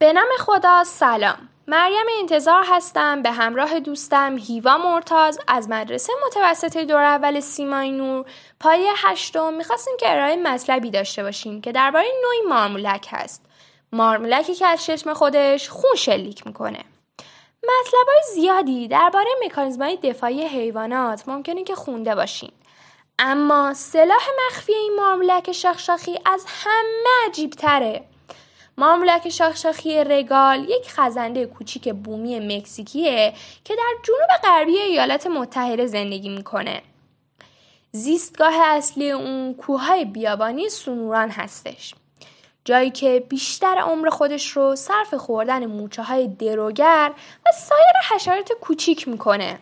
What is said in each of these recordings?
به نام خدا سلام. مریم انتظار هستم به همراه دوستم هیوا مرتاز از مدرسه متوسطه دور اول سیمای نور پایه هشتم. می‌خواستیم که ارائه مطلبی داشته باشیم که درباره نوعی مارمولک هست. مارمولکی که از چشم خودش خون شلیک می‌کنه. مطلبای زیادی درباره مکانیزمهای دفاعی حیوانات ممکنه که خونده باشین. اما سلاح مخفی این مارمولک شاخشاخی از همه عجیب تره مارمولک شاخشاخی رگال یک خزنده کوچیک بومی مکزیکیه که در جنوب غربی ایالات متحده زندگی می‌کنه. زیستگاه اصلی اون کوههای بیابانی سنوران هستش. جایی که بیشتر عمر خودش رو صرف خوردن موچه های دروگر و سایر حشرات کوچیک می‌کنه.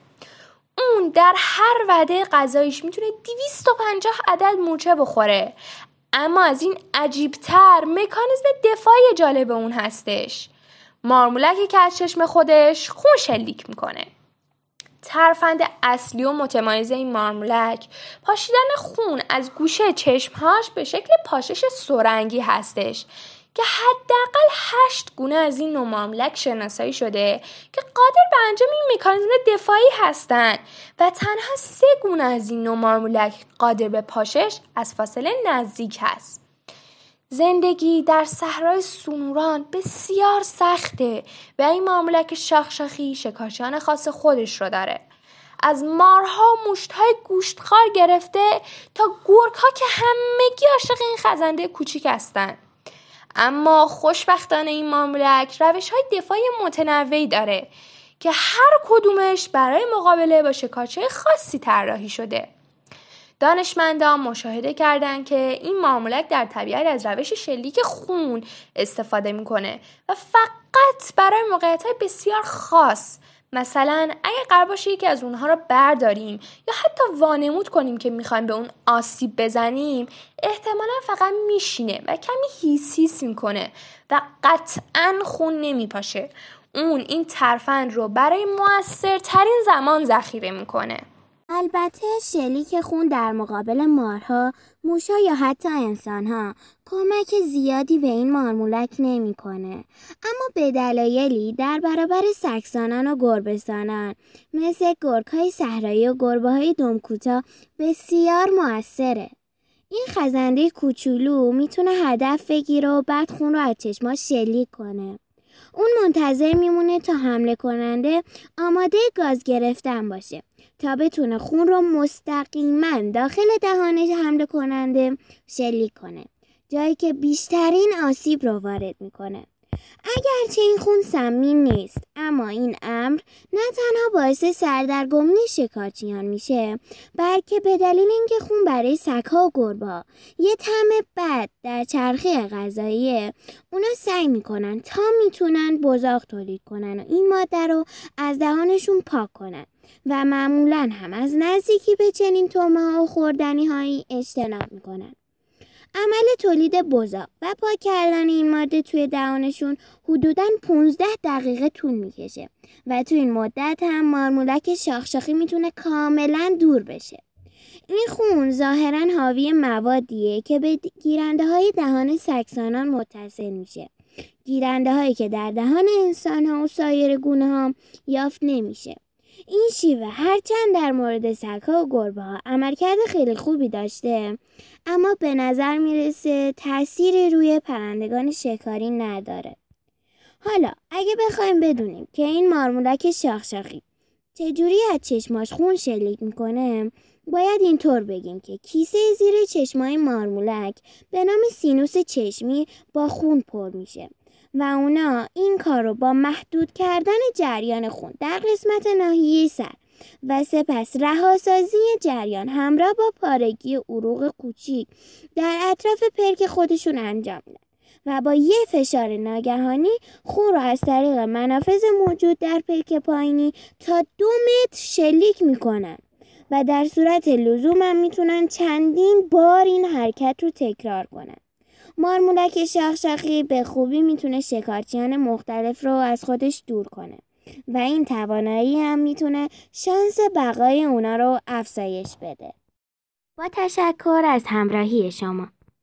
اون در هر وعده غذایش می‌تونه 250 عدد مورچه بخوره اما از این عجیبتر مکانیزم دفاعی جالب اون هستش. مارمولکی که از چشم خودش خون شلیک می‌کنه. ترفند اصلی و متمایز این مارمولک پاشیدن خون از گوشه چشمهاش به شکل پاشش سرنگی هستش. که حداقل هشت گونه از این نوع شناسایی شده که قادر به انجام این مکانیزم دفاعی هستند و تنها سه گونه از این نوع قادر به پاشش از فاصله نزدیک هست. زندگی در صحرای سونوران بسیار سخته و این مارمولک شاخشاخی شکارچیان خاص خودش رو داره. از مارها و موشتهای گوشتخوار گرفته تا گرگ که همگی عاشق این خزنده کوچیک هستند. اما خوشبختانه این ماملک روش های دفاعی متنوعی داره که هر کدومش برای مقابله با شکارچه خاصی طراحی شده. دانشمندان مشاهده کردند که این معاملک در طبیعت از روش شلیک خون استفاده می‌کنه و فقط برای موقعیت های بسیار خاص مثلا اگه قرار باشه یکی از اونها رو برداریم یا حتی وانمود کنیم که می‌خوایم به اون آسیب بزنیم احتمالا فقط میشینه و کمی هیس هیس می‌کنه و قطعا خون نمیپاشه. اون این ترفند رو برای موثرترین زمان ذخیره می‌کنه. البته شلیک خون در مقابل مارها، موشا یا حتی انسانها کمک زیادی به این مارمولک نمی‌کنه. اما به دلایلی در برابر سکسانان و گربسانان مثل گرگ صحرایی و گربه های دمکوتا بسیار موثره. این خزنده کوچولو می‌تونه هدف بگیره و بعد خون رو از چشماش شلیک کنه. اون منتظر میمونه تا حمله کننده آماده گاز گرفتن باشه تا بتونه خون رو مستقیما داخل دهانش حمله کننده شلیک کنه. جایی که بیشترین آسیب رو وارد می‌کنه. اگرچه این خون سمین نیست اما این امر نه تنها باعث سردرگمی شکارچیان میشه بلکه به دلیل اینکه خون برای سگها و گربا یه طعم بد در چرخه غذایی اونا سعی می‌کنن تا می‌تونن بزاق تولید کنن و این ماده رو از دهانشون پاک کنن و معمولا هم از نزدیکی به چنین تومه ها و خوردنی هایی اجتناب می‌کنن. عمل تولید بزاق و پاک کردن این ماده توی دهانشون حدوداً 15 دقیقه طول می‌کشه و توی این مدت هم مارمولک شاخشاخی می‌تونه کاملا دور بشه. این خون ظاهرا حاوی موادیه که به گیرنده های دهان سکسانان متصل میشه. گیرنده هایی که در دهان انسان ها و سایر گونه ها یافت نمیشه. این شیوه هرچند در مورد سگها و گربه ها عملکرد خیلی خوبی داشته اما به نظر می‌رسه تأثیری روی پرندگان شکاری نداره. حالا اگه بخوایم بدونیم که این مارمولک شاخشاخی چجوری از چشماش خون شلیک می‌کنه باید اینطور بگیم که کیسه زیر چشمای مارمولک به نام سینوس چشمی با خون پر میشه و اونا این کار رو با محدود کردن جریان خون در قسمت ناحیه سر و سپس رهاسازی جریان همراه با پارگی عروق کوچیک در اطراف پرک خودشون انجام میدن و با یه فشار ناگهانی خون رو از طریق منافذ موجود در پلک پایینی تا دو متر شلیک می‌کنن و در صورت لزوم هم می‌تونن چندین بار این حرکت رو تکرار کنن. مارمولک شاخشاخی به خوبی می‌تونه شکارچیان مختلف رو از خودش دور کنه و این توانایی هم می‌تونه شانس بقای اونا رو افزایش بده. با تشکر از همراهی شما